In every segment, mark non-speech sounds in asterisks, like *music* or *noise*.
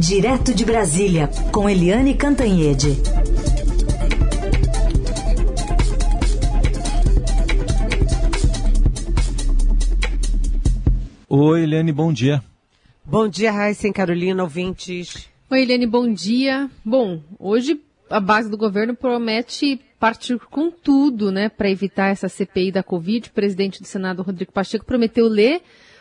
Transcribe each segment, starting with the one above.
Direto de Brasília, com Eliane Cantanhede. Oi, Eliane, bom dia. Bom dia, Raíssa Carolina, ouvintes. Oi, Eliane, bom dia. Bom, hoje a base do governo promete partir com tudo, né, para evitar essa CPI da Covid. O presidente do Senado, Rodrigo Pacheco, prometeu ler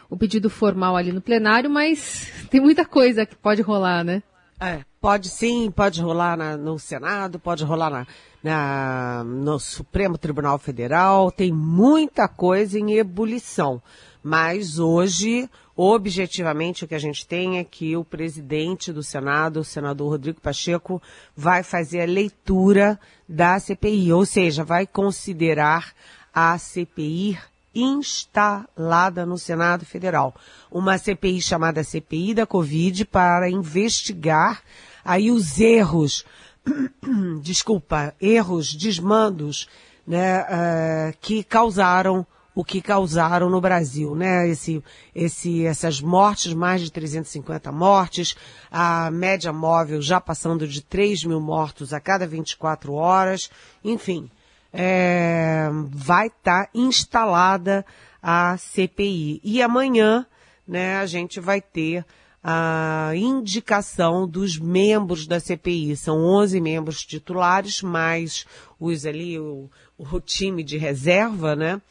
o pedido formal ali no plenário, mas tem muita coisa que pode rolar, né? É, pode sim, pode rolar na, no Senado, pode rolar na, na, no Supremo Tribunal Federal, tem muita coisa em ebulição. Mas hoje, objetivamente, o que a gente tem é que o presidente do Senado, o senador Rodrigo Pacheco, vai fazer a leitura da CPI, ou seja, vai considerar a CPI instalada no Senado Federal. Uma CPI chamada CPI da Covid para investigar aí os erros, *clears throat* desculpa, erros, desmandos, né, uh, que causaram o que causaram no Brasil, né? Esse, esse, essas mortes, mais de 350 mortes, a média móvel já passando de 3 mil mortos a cada 24 horas, enfim, é, vai estar tá instalada a CPI. E amanhã, né, a gente vai ter a indicação dos membros da CPI. São 11 membros titulares, mais os ali, o, o time de reserva, né?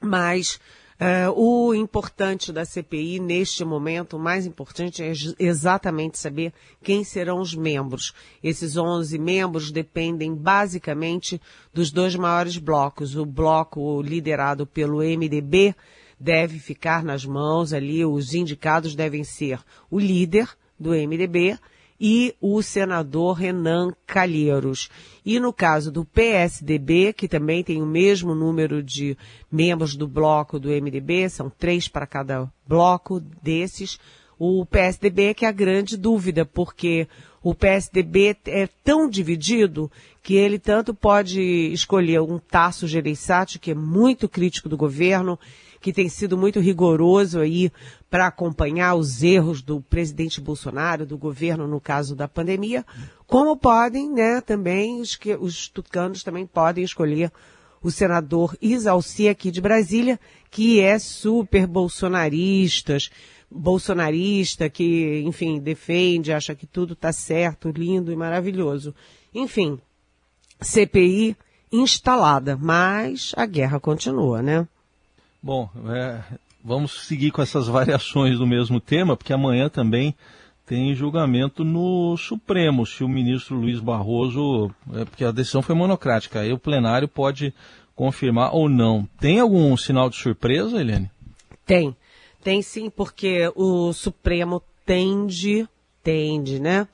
Mas Uh, o importante da CPI neste momento, o mais importante é exatamente saber quem serão os membros. Esses 11 membros dependem basicamente dos dois maiores blocos. O bloco liderado pelo MDB deve ficar nas mãos ali, os indicados devem ser o líder do MDB e o senador Renan Calheiros. E no caso do PSDB, que também tem o mesmo número de membros do bloco do MDB, são três para cada bloco desses, o PSDB é que é a grande dúvida, porque o PSDB é tão dividido que ele tanto pode escolher um Tasso Gereissati, que é muito crítico do governo, que tem sido muito rigoroso aí para acompanhar os erros do presidente Bolsonaro, do governo no caso da pandemia, como podem, né, também os, que, os tucanos também podem escolher o senador Isalci aqui de Brasília, que é super bolsonarista, bolsonarista, que, enfim, defende, acha que tudo está certo, lindo e maravilhoso. Enfim, CPI instalada, mas a guerra continua, né? Bom, é, vamos seguir com essas variações do mesmo tema, porque amanhã também tem julgamento no Supremo, se o ministro Luiz Barroso, é, porque a decisão foi monocrática, aí o plenário pode confirmar ou não. Tem algum sinal de surpresa, Helene? Tem, tem sim, porque o Supremo tende, tende, né,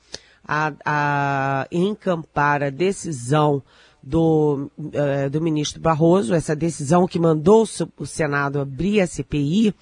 a, a encampar a decisão do, uh, do ministro Barroso, essa decisão que mandou o Senado abrir a CPI,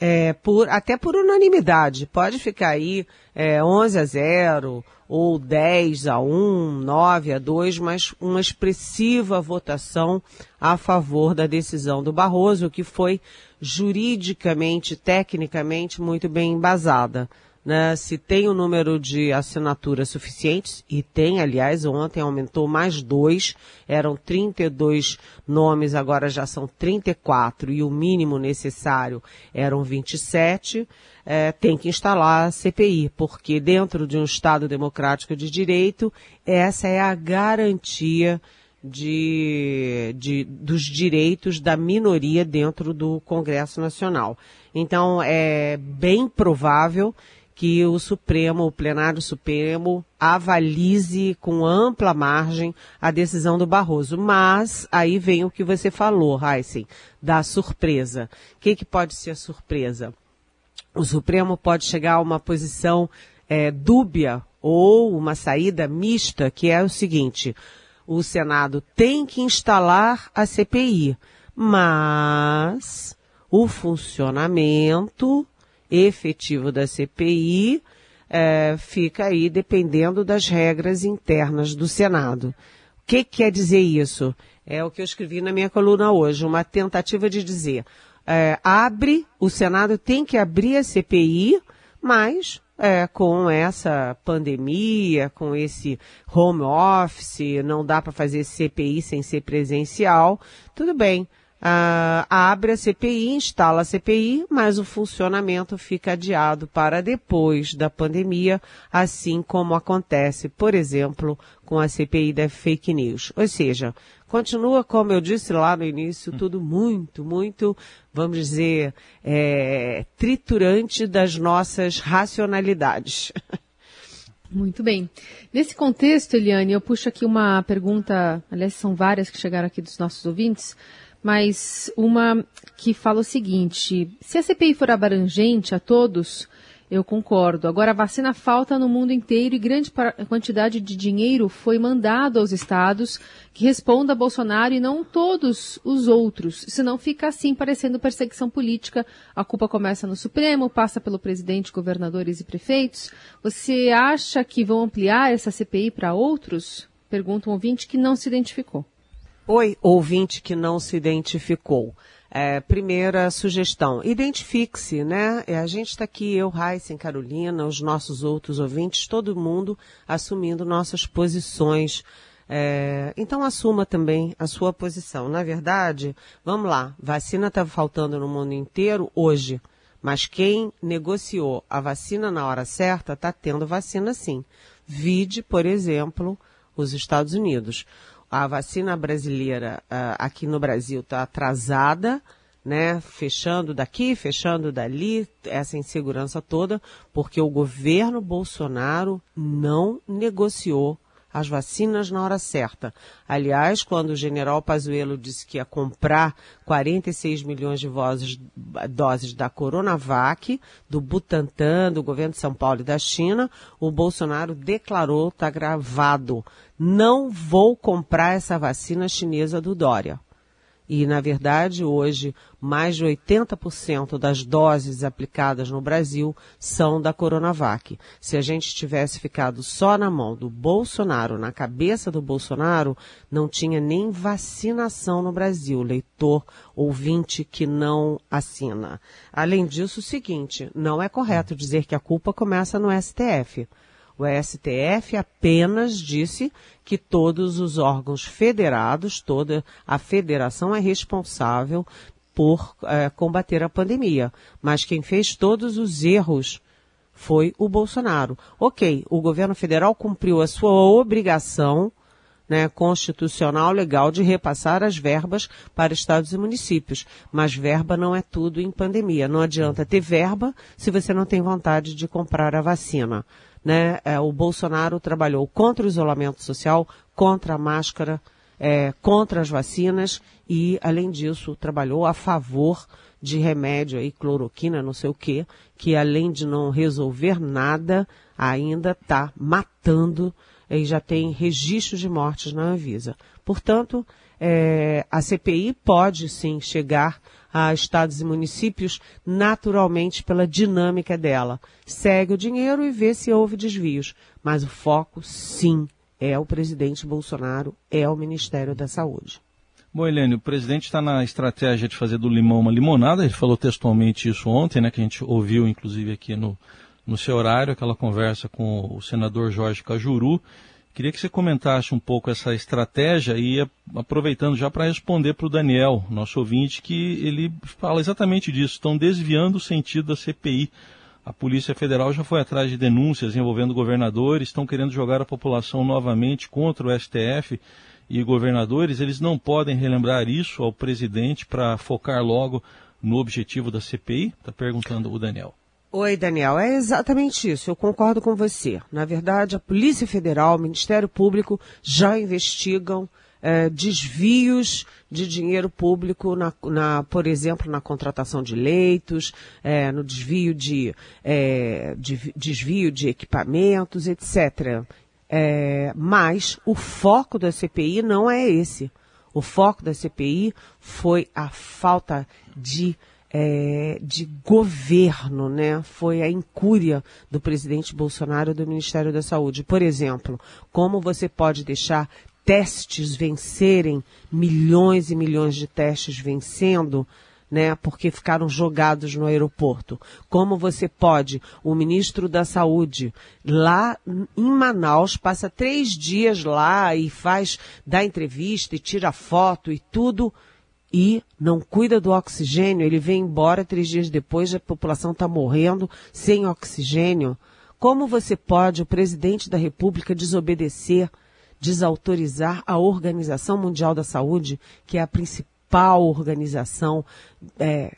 é, por, até por unanimidade. Pode ficar aí é, 11 a 0 ou 10 a 1, 9 a 2, mas uma expressiva votação a favor da decisão do Barroso, que foi juridicamente, tecnicamente muito bem embasada né, se tem o um número de assinaturas suficientes, e tem, aliás, ontem aumentou mais dois, eram 32 nomes, agora já são 34, e o mínimo necessário eram 27, é, tem que instalar a CPI, porque dentro de um Estado democrático de direito, essa é a garantia de, de, dos direitos da minoria dentro do Congresso Nacional. Então, é bem provável que o Supremo, o plenário Supremo, avalize com ampla margem a decisão do Barroso. Mas aí vem o que você falou, Heisen, da surpresa. O que, que pode ser a surpresa? O Supremo pode chegar a uma posição é, dúbia ou uma saída mista, que é o seguinte: o Senado tem que instalar a CPI, mas o funcionamento efetivo da CPI é, fica aí dependendo das regras internas do Senado. O que, que quer dizer isso? É o que eu escrevi na minha coluna hoje, uma tentativa de dizer, é, abre, o Senado tem que abrir a CPI mas é, com essa pandemia, com esse home office, não dá para fazer CPI sem ser presencial, tudo bem. Ah, abre a CPI, instala a CPI, mas o funcionamento fica adiado para depois da pandemia, assim como acontece, por exemplo, com a CPI da fake news. Ou seja, continua, como eu disse lá no início, tudo muito, muito, vamos dizer, é, triturante das nossas racionalidades. *laughs* Muito bem. Nesse contexto, Eliane, eu puxo aqui uma pergunta, aliás, são várias que chegaram aqui dos nossos ouvintes mas uma que fala o seguinte: se a CPI for abrangente a todos, eu concordo. Agora, a vacina falta no mundo inteiro e grande quantidade de dinheiro foi mandado aos estados que respondam a Bolsonaro e não todos os outros. Senão fica assim, parecendo perseguição política. A culpa começa no Supremo, passa pelo presidente, governadores e prefeitos. Você acha que vão ampliar essa CPI para outros? Pergunta um ouvinte que não se identificou. Oi, ouvinte que não se identificou. É, primeira sugestão, identifique-se, né? É, a gente está aqui, eu, Raíssen, Carolina, os nossos outros ouvintes, todo mundo assumindo nossas posições. É, então assuma também a sua posição. Na verdade, vamos lá, vacina está faltando no mundo inteiro hoje, mas quem negociou a vacina na hora certa está tendo vacina sim. Vide, por exemplo, os Estados Unidos a vacina brasileira uh, aqui no Brasil está atrasada, né? Fechando daqui, fechando dali, essa insegurança toda, porque o governo Bolsonaro não negociou as vacinas na hora certa. Aliás, quando o general Pazuello disse que ia comprar 46 milhões de vozes, doses da Coronavac, do Butantan, do governo de São Paulo e da China, o Bolsonaro declarou, está gravado, não vou comprar essa vacina chinesa do Dória. E, na verdade, hoje, mais de 80% das doses aplicadas no Brasil são da Coronavac. Se a gente tivesse ficado só na mão do Bolsonaro, na cabeça do Bolsonaro, não tinha nem vacinação no Brasil. Leitor, ouvinte que não assina. Além disso, o seguinte, não é correto dizer que a culpa começa no STF. O STF apenas disse que todos os órgãos federados, toda a federação é responsável por é, combater a pandemia. Mas quem fez todos os erros foi o Bolsonaro. Ok, o governo federal cumpriu a sua obrigação né, constitucional legal de repassar as verbas para estados e municípios. Mas verba não é tudo em pandemia. Não adianta ter verba se você não tem vontade de comprar a vacina né, é, o Bolsonaro trabalhou contra o isolamento social, contra a máscara, é, contra as vacinas e, além disso, trabalhou a favor de remédio aí, cloroquina, não sei o quê, que além de não resolver nada, ainda está matando e já tem registros de mortes na Anvisa. Portanto, é, a CPI pode sim chegar a estados e municípios naturalmente pela dinâmica dela. Segue o dinheiro e vê se houve desvios. Mas o foco, sim, é o presidente Bolsonaro, é o Ministério da Saúde. Bom, Helene, o presidente está na estratégia de fazer do limão uma limonada, ele falou textualmente isso ontem, né, que a gente ouviu inclusive aqui no, no seu horário, aquela conversa com o senador Jorge Cajuru, Queria que você comentasse um pouco essa estratégia e aproveitando já para responder para o Daniel, nosso ouvinte, que ele fala exatamente disso. Estão desviando o sentido da CPI. A Polícia Federal já foi atrás de denúncias envolvendo governadores, estão querendo jogar a população novamente contra o STF e governadores. Eles não podem relembrar isso ao presidente para focar logo no objetivo da CPI? Está perguntando o Daniel. Oi, Daniel. É exatamente isso. Eu concordo com você. Na verdade, a Polícia Federal, o Ministério Público já investigam é, desvios de dinheiro público, na, na, por exemplo, na contratação de leitos, é, no desvio de, é, de, desvio de equipamentos, etc. É, mas o foco da CPI não é esse. O foco da CPI foi a falta de é, de governo, né? Foi a incúria do presidente Bolsonaro do Ministério da Saúde. Por exemplo, como você pode deixar testes vencerem, milhões e milhões de testes vencendo, né, porque ficaram jogados no aeroporto. Como você pode, o ministro da Saúde, lá em Manaus, passa três dias lá e faz, dá entrevista e tira foto e tudo, e não cuida do oxigênio, ele vem embora três dias depois, a população está morrendo sem oxigênio. Como você pode, o presidente da República, desobedecer, desautorizar a Organização Mundial da Saúde, que é a principal organização é,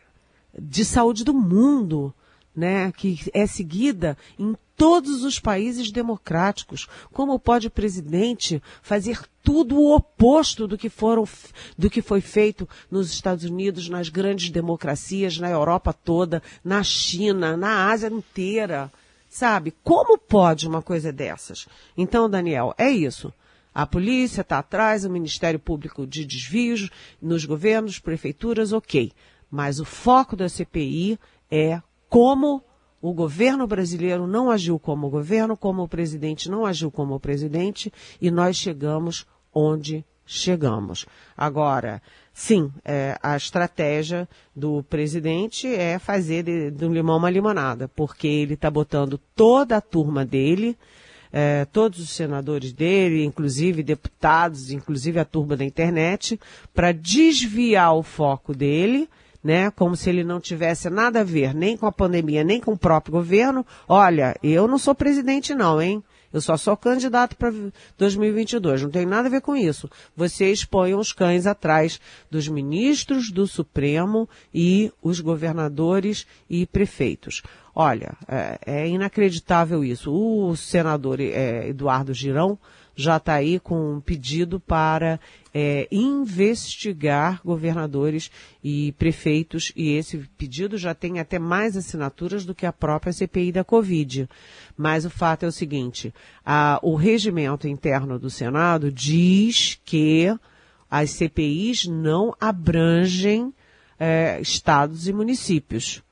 de saúde do mundo, né, que é seguida em todos os países democráticos. Como pode o presidente fazer tudo o oposto do que, foram, do que foi feito nos Estados Unidos, nas grandes democracias, na Europa toda, na China, na Ásia inteira? Sabe? Como pode uma coisa dessas? Então, Daniel, é isso. A polícia está atrás, o Ministério Público de desvios nos governos, prefeituras, ok. Mas o foco da CPI é como o governo brasileiro não agiu como governo, como o presidente não agiu como presidente, e nós chegamos onde chegamos. Agora, sim, é, a estratégia do presidente é fazer de, de um limão uma limonada, porque ele está botando toda a turma dele, é, todos os senadores dele, inclusive deputados, inclusive a turma da internet, para desviar o foco dele né? Como se ele não tivesse nada a ver nem com a pandemia, nem com o próprio governo. Olha, eu não sou presidente não, hein? Eu só sou candidato para 2022, não tem nada a ver com isso. Vocês ponham os cães atrás dos ministros do Supremo e os governadores e prefeitos. Olha, é, é inacreditável isso. O senador é, Eduardo Girão já está aí com um pedido para é, investigar governadores e prefeitos, e esse pedido já tem até mais assinaturas do que a própria CPI da Covid. Mas o fato é o seguinte: a, o regimento interno do Senado diz que as CPIs não abrangem é, estados e municípios.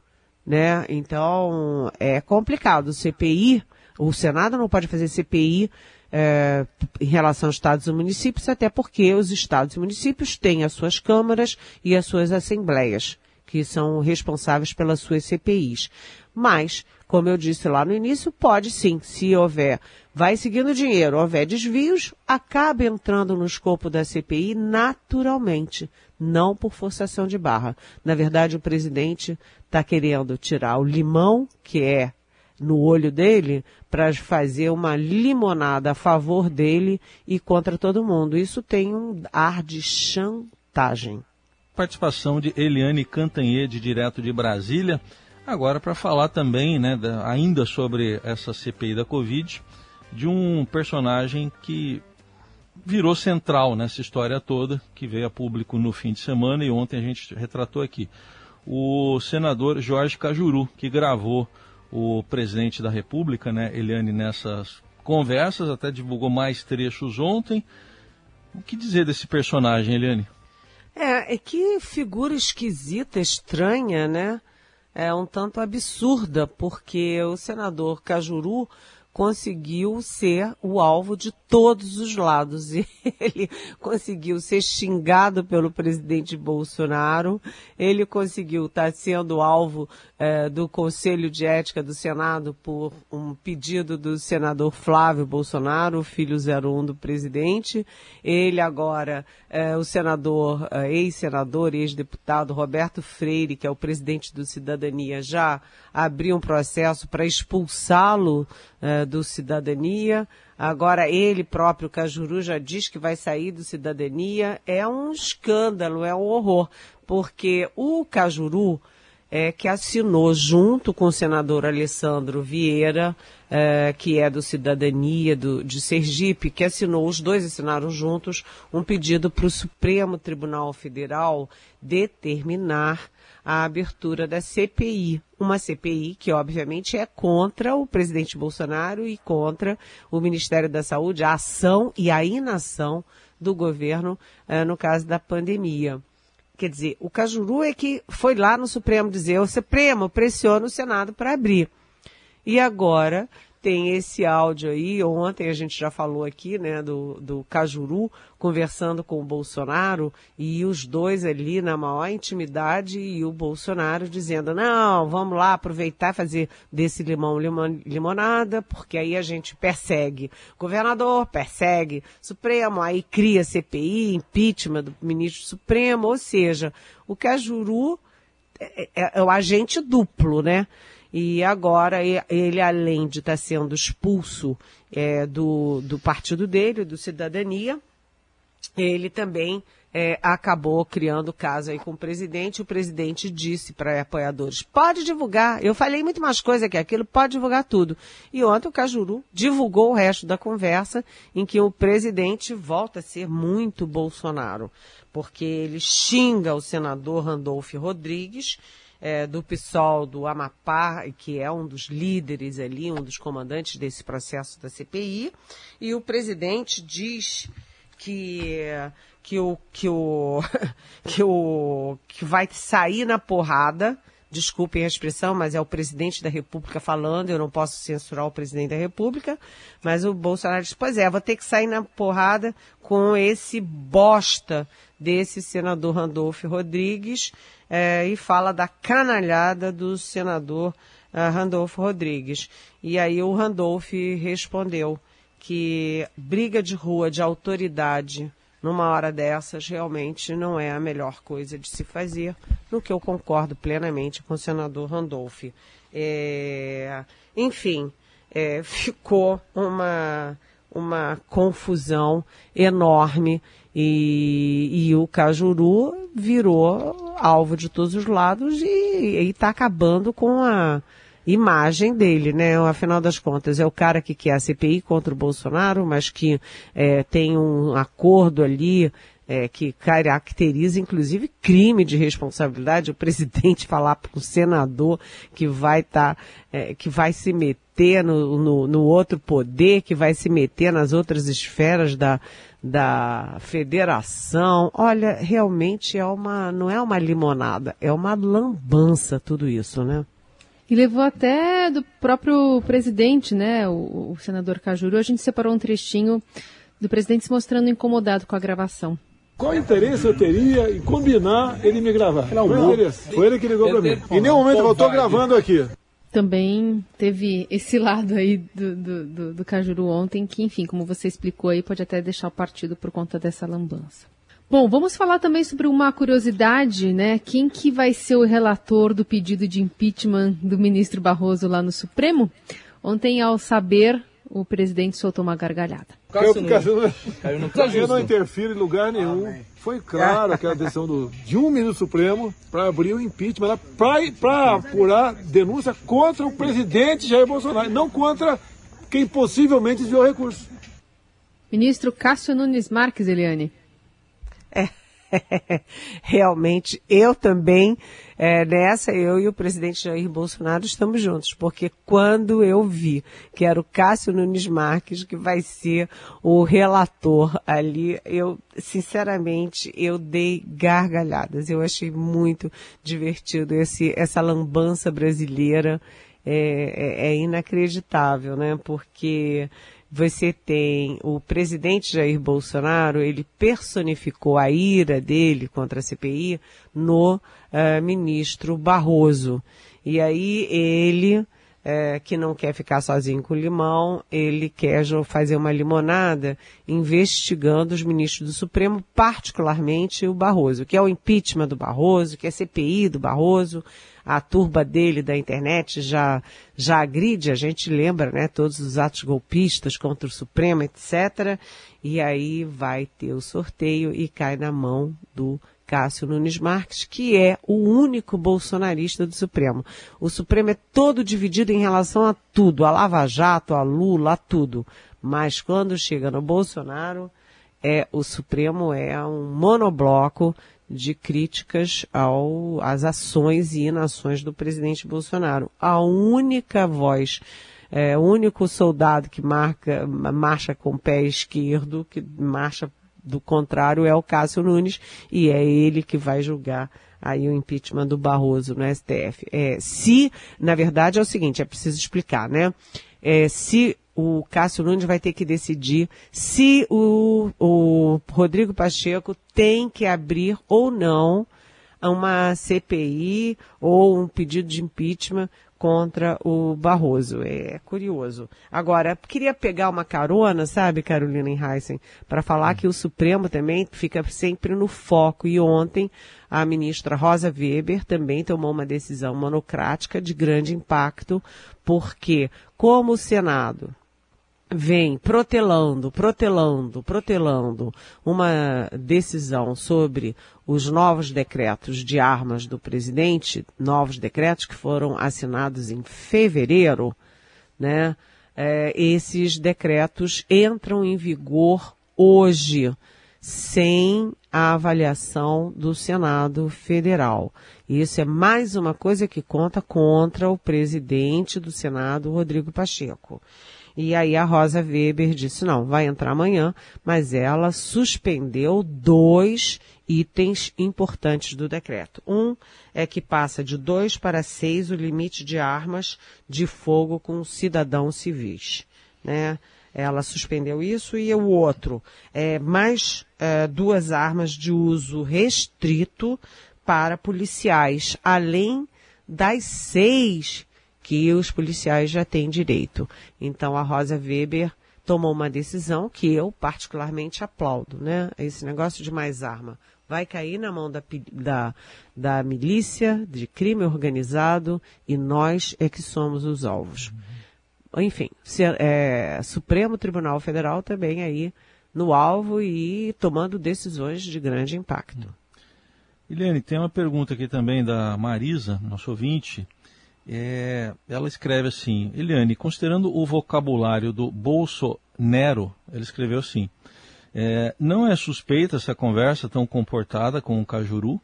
Né? Então é complicado. CPI, o Senado não pode fazer CPI é, em relação aos estados e municípios, até porque os estados e municípios têm as suas câmaras e as suas assembleias, que são responsáveis pelas suas CPIs. Mas, como eu disse lá no início, pode sim, se houver, vai seguindo dinheiro, houver desvios, acaba entrando no escopo da CPI naturalmente, não por forçação de barra. Na verdade, o presidente está querendo tirar o limão, que é no olho dele para fazer uma limonada a favor dele e contra todo mundo. Isso tem um ar de chantagem. Participação de Eliane Cantanhede, direto de Brasília. Agora para falar também, né, da, ainda sobre essa CPI da Covid, de um personagem que virou central nessa história toda, que veio a público no fim de semana e ontem a gente retratou aqui. O senador Jorge Cajuru, que gravou o presidente da República, né, Eliane, nessas conversas, até divulgou mais trechos ontem. O que dizer desse personagem, Eliane? É, é que figura esquisita, estranha, né? É um tanto absurda, porque o senador Cajuru conseguiu ser o alvo de todos os lados. *laughs* Ele conseguiu ser xingado pelo presidente Bolsonaro, ele conseguiu estar sendo alvo é, do Conselho de Ética do Senado por um pedido do senador Flávio Bolsonaro, filho 01 do presidente. Ele agora, é, o senador, é, ex-senador, ex-deputado Roberto Freire, que é o presidente do Cidadania, já abriu um processo para expulsá-lo do Cidadania. Agora ele próprio, Cajuru, já diz que vai sair do Cidadania. É um escândalo, é um horror, porque o Cajuru é, que assinou junto com o senador Alessandro Vieira, é, que é do Cidadania do, de Sergipe, que assinou, os dois assinaram juntos, um pedido para o Supremo Tribunal Federal determinar a abertura da CPI. Uma CPI que, obviamente, é contra o presidente Bolsonaro e contra o Ministério da Saúde, a ação e a inação do governo eh, no caso da pandemia. Quer dizer, o Cajuru é que foi lá no Supremo dizer, o Supremo pressiona o Senado para abrir. E agora tem esse áudio aí. Ontem a gente já falou aqui, né, do, do Cajuru conversando com o Bolsonaro e os dois ali na maior intimidade e o Bolsonaro dizendo: não, vamos lá aproveitar fazer desse limão limon, limonada, porque aí a gente persegue governador, persegue Supremo, aí cria CPI, impeachment do ministro Supremo, ou seja, o Cajuru é, é, é o agente duplo, né? E agora ele, além de estar sendo expulso é, do, do partido dele, do Cidadania, ele também é, acabou criando caso aí com o presidente. O presidente disse para apoiadores: pode divulgar. Eu falei muito mais coisa que aquilo, pode divulgar tudo. E ontem o Cajuru divulgou o resto da conversa, em que o presidente volta a ser muito Bolsonaro, porque ele xinga o senador Randolfo Rodrigues é, do PSOL do Amapá, que é um dos líderes ali, um dos comandantes desse processo da CPI, e o presidente diz que que o que o *laughs* que o que vai sair na porrada. Desculpem a expressão, mas é o presidente da República falando, eu não posso censurar o presidente da República, mas o Bolsonaro disse, pois é, vou ter que sair na porrada com esse bosta desse senador Randolfo Rodrigues, é, e fala da canalhada do senador uh, Randolfo Rodrigues. E aí o Randolfo respondeu que briga de rua de autoridade numa hora dessas realmente não é a melhor coisa de se fazer, no que eu concordo plenamente com o senador Randolph. É, enfim, é, *laughs* ficou uma, uma confusão enorme e, e o Cajuru virou alvo de todos os lados e está acabando com a imagem dele, né? Afinal das contas, é o cara que quer a CPI contra o Bolsonaro, mas que é, tem um acordo ali é, que caracteriza inclusive crime de responsabilidade o presidente *laughs* falar para o senador que vai estar tá, é, que vai se meter no, no, no, outro poder, que vai se meter nas outras esferas da, da federação. Olha, realmente é uma não é uma limonada, é uma lambança tudo isso, né? E levou até do próprio presidente, né, o, o senador Cajuru. A gente separou um trechinho do presidente se mostrando incomodado com a gravação. Qual interesse eu teria em combinar ele me gravar? Não, Qual interesse? Foi ele que ligou para mim. Em nenhum momento eu estou gravando aqui. Também teve esse *laughs* lado aí do, do, do, do Cajuru ontem, que, enfim, como você explicou aí, pode até deixar o partido por conta dessa lambança. Bom, vamos falar também sobre uma curiosidade, né? Quem que vai ser o relator do pedido de impeachment do ministro Barroso lá no Supremo? Ontem, ao saber, o presidente soltou uma gargalhada. Eu, não, eu não interfiro em lugar nenhum. Ah, Foi claro aquela decisão do, de um ministro Supremo para abrir o impeachment, para apurar denúncia contra o presidente Jair Bolsonaro, não contra quem possivelmente desviou recurso. Ministro Cássio Nunes Marques, Eliane. É, *laughs* realmente, eu também, é, nessa, eu e o presidente Jair Bolsonaro estamos juntos, porque quando eu vi que era o Cássio Nunes Marques que vai ser o relator ali, eu, sinceramente, eu dei gargalhadas. Eu achei muito divertido esse, essa lambança brasileira. É, é, é inacreditável, né? Porque você tem o presidente Jair Bolsonaro, ele personificou a ira dele contra a CPI no uh, ministro Barroso. E aí ele, uh, que não quer ficar sozinho com o limão, ele quer fazer uma limonada investigando os ministros do Supremo, particularmente o Barroso, que é o impeachment do Barroso, que é a CPI do Barroso, a turba dele da internet já, já agride, a gente lembra, né, todos os atos golpistas contra o Supremo, etc. E aí vai ter o sorteio e cai na mão do Cássio Nunes Marques, que é o único bolsonarista do Supremo. O Supremo é todo dividido em relação a tudo, a Lava Jato, a Lula, a tudo. Mas quando chega no Bolsonaro, é o Supremo é um monobloco de críticas ao, às ações e inações do presidente Bolsonaro. A única voz, é, o único soldado que marca, marcha com o pé esquerdo, que marcha do contrário, é o Cássio Nunes, e é ele que vai julgar aí o impeachment do Barroso no STF. É, se, na verdade, é o seguinte, é preciso explicar, né? é, se o Cássio Nunes vai ter que decidir se o, o Rodrigo Pacheco tem que abrir ou não uma CPI ou um pedido de impeachment contra o Barroso. É curioso. Agora, queria pegar uma carona, sabe, Carolina Heissen, para falar que o Supremo também fica sempre no foco. E ontem a ministra Rosa Weber também tomou uma decisão monocrática de grande impacto, porque como o Senado vem protelando, protelando, protelando uma decisão sobre os novos decretos de armas do presidente, novos decretos que foram assinados em fevereiro, né? É, esses decretos entram em vigor hoje, sem a avaliação do Senado Federal. Isso é mais uma coisa que conta contra o presidente do Senado, Rodrigo Pacheco. E aí a Rosa Weber disse, não, vai entrar amanhã, mas ela suspendeu dois itens importantes do decreto. Um é que passa de dois para seis o limite de armas de fogo com cidadãos civis, né? Ela suspendeu isso e o outro é mais é, duas armas de uso restrito para policiais, além das seis que os policiais já têm direito. Então a Rosa Weber tomou uma decisão que eu particularmente aplaudo, né? Esse negócio de mais arma vai cair na mão da, da, da milícia, de crime organizado, e nós é que somos os alvos. Enfim, se, é, Supremo Tribunal Federal também aí no alvo e tomando decisões de grande impacto. Eliane, tem uma pergunta aqui também da Marisa, nosso ouvinte. É, ela escreve assim, Eliane, considerando o vocabulário do Bolsonaro, ele escreveu assim, é, não é suspeita essa conversa tão comportada com o Cajuru?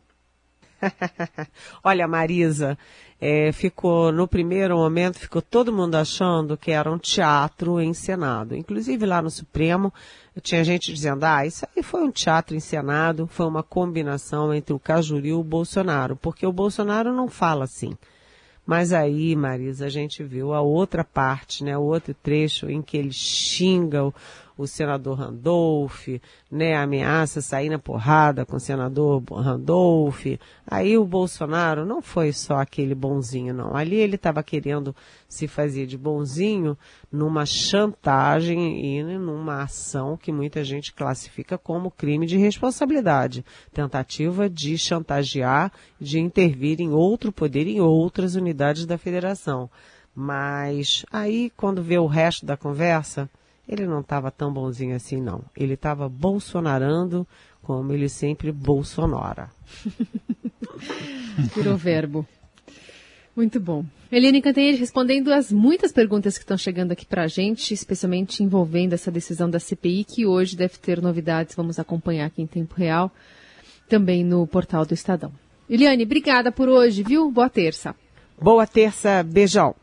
*laughs* Olha, Marisa, é, ficou no primeiro momento ficou todo mundo achando que era um teatro encenado. Inclusive lá no Supremo tinha gente dizendo, ah, isso aí foi um teatro encenado, foi uma combinação entre o Cajuru e o Bolsonaro, porque o Bolsonaro não fala assim. Mas aí, Marisa, a gente viu a outra parte, né, o outro trecho em que ele xinga o, o senador Randolph, né, ameaça sair na porrada com o senador Randolph. Aí o Bolsonaro não foi só aquele bonzinho, não. Ali ele estava querendo se fazer de bonzinho numa chantagem e numa ação que muita gente classifica como crime de responsabilidade. Tentativa de chantagear, de intervir em outro poder em outras unidades da federação. Mas aí, quando vê o resto da conversa, ele não estava tão bonzinho assim, não. Ele estava bolsonarando como ele sempre bolsonora. *laughs* Virou verbo. Muito bom. Eliane Cantanhede respondendo as muitas perguntas que estão chegando aqui para a gente, especialmente envolvendo essa decisão da CPI, que hoje deve ter novidades, vamos acompanhar aqui em tempo real, também no portal do Estadão. Eliane, obrigada por hoje, viu? Boa terça. Boa terça, beijão.